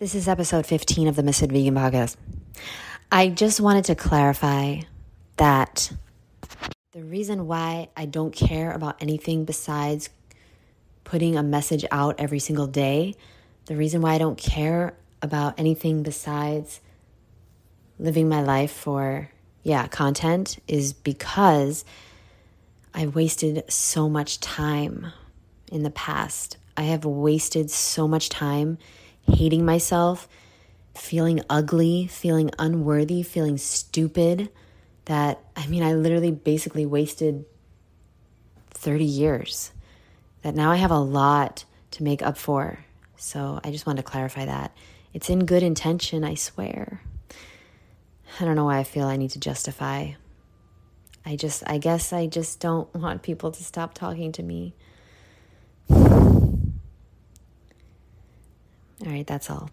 This is episode 15 of the Misfit Vegan Podcast. I just wanted to clarify that the reason why I don't care about anything besides putting a message out every single day, the reason why I don't care about anything besides living my life for, yeah, content is because I wasted so much time in the past. I have wasted so much time hating myself, feeling ugly, feeling unworthy, feeling stupid. That, I mean, I literally basically wasted 30 years. That now I have a lot to make up for. So I just wanted to clarify that. It's in good intention, I swear. I don't know why I feel I need to justify. I just, I guess I just don't want people to stop talking to me. All right, that's all.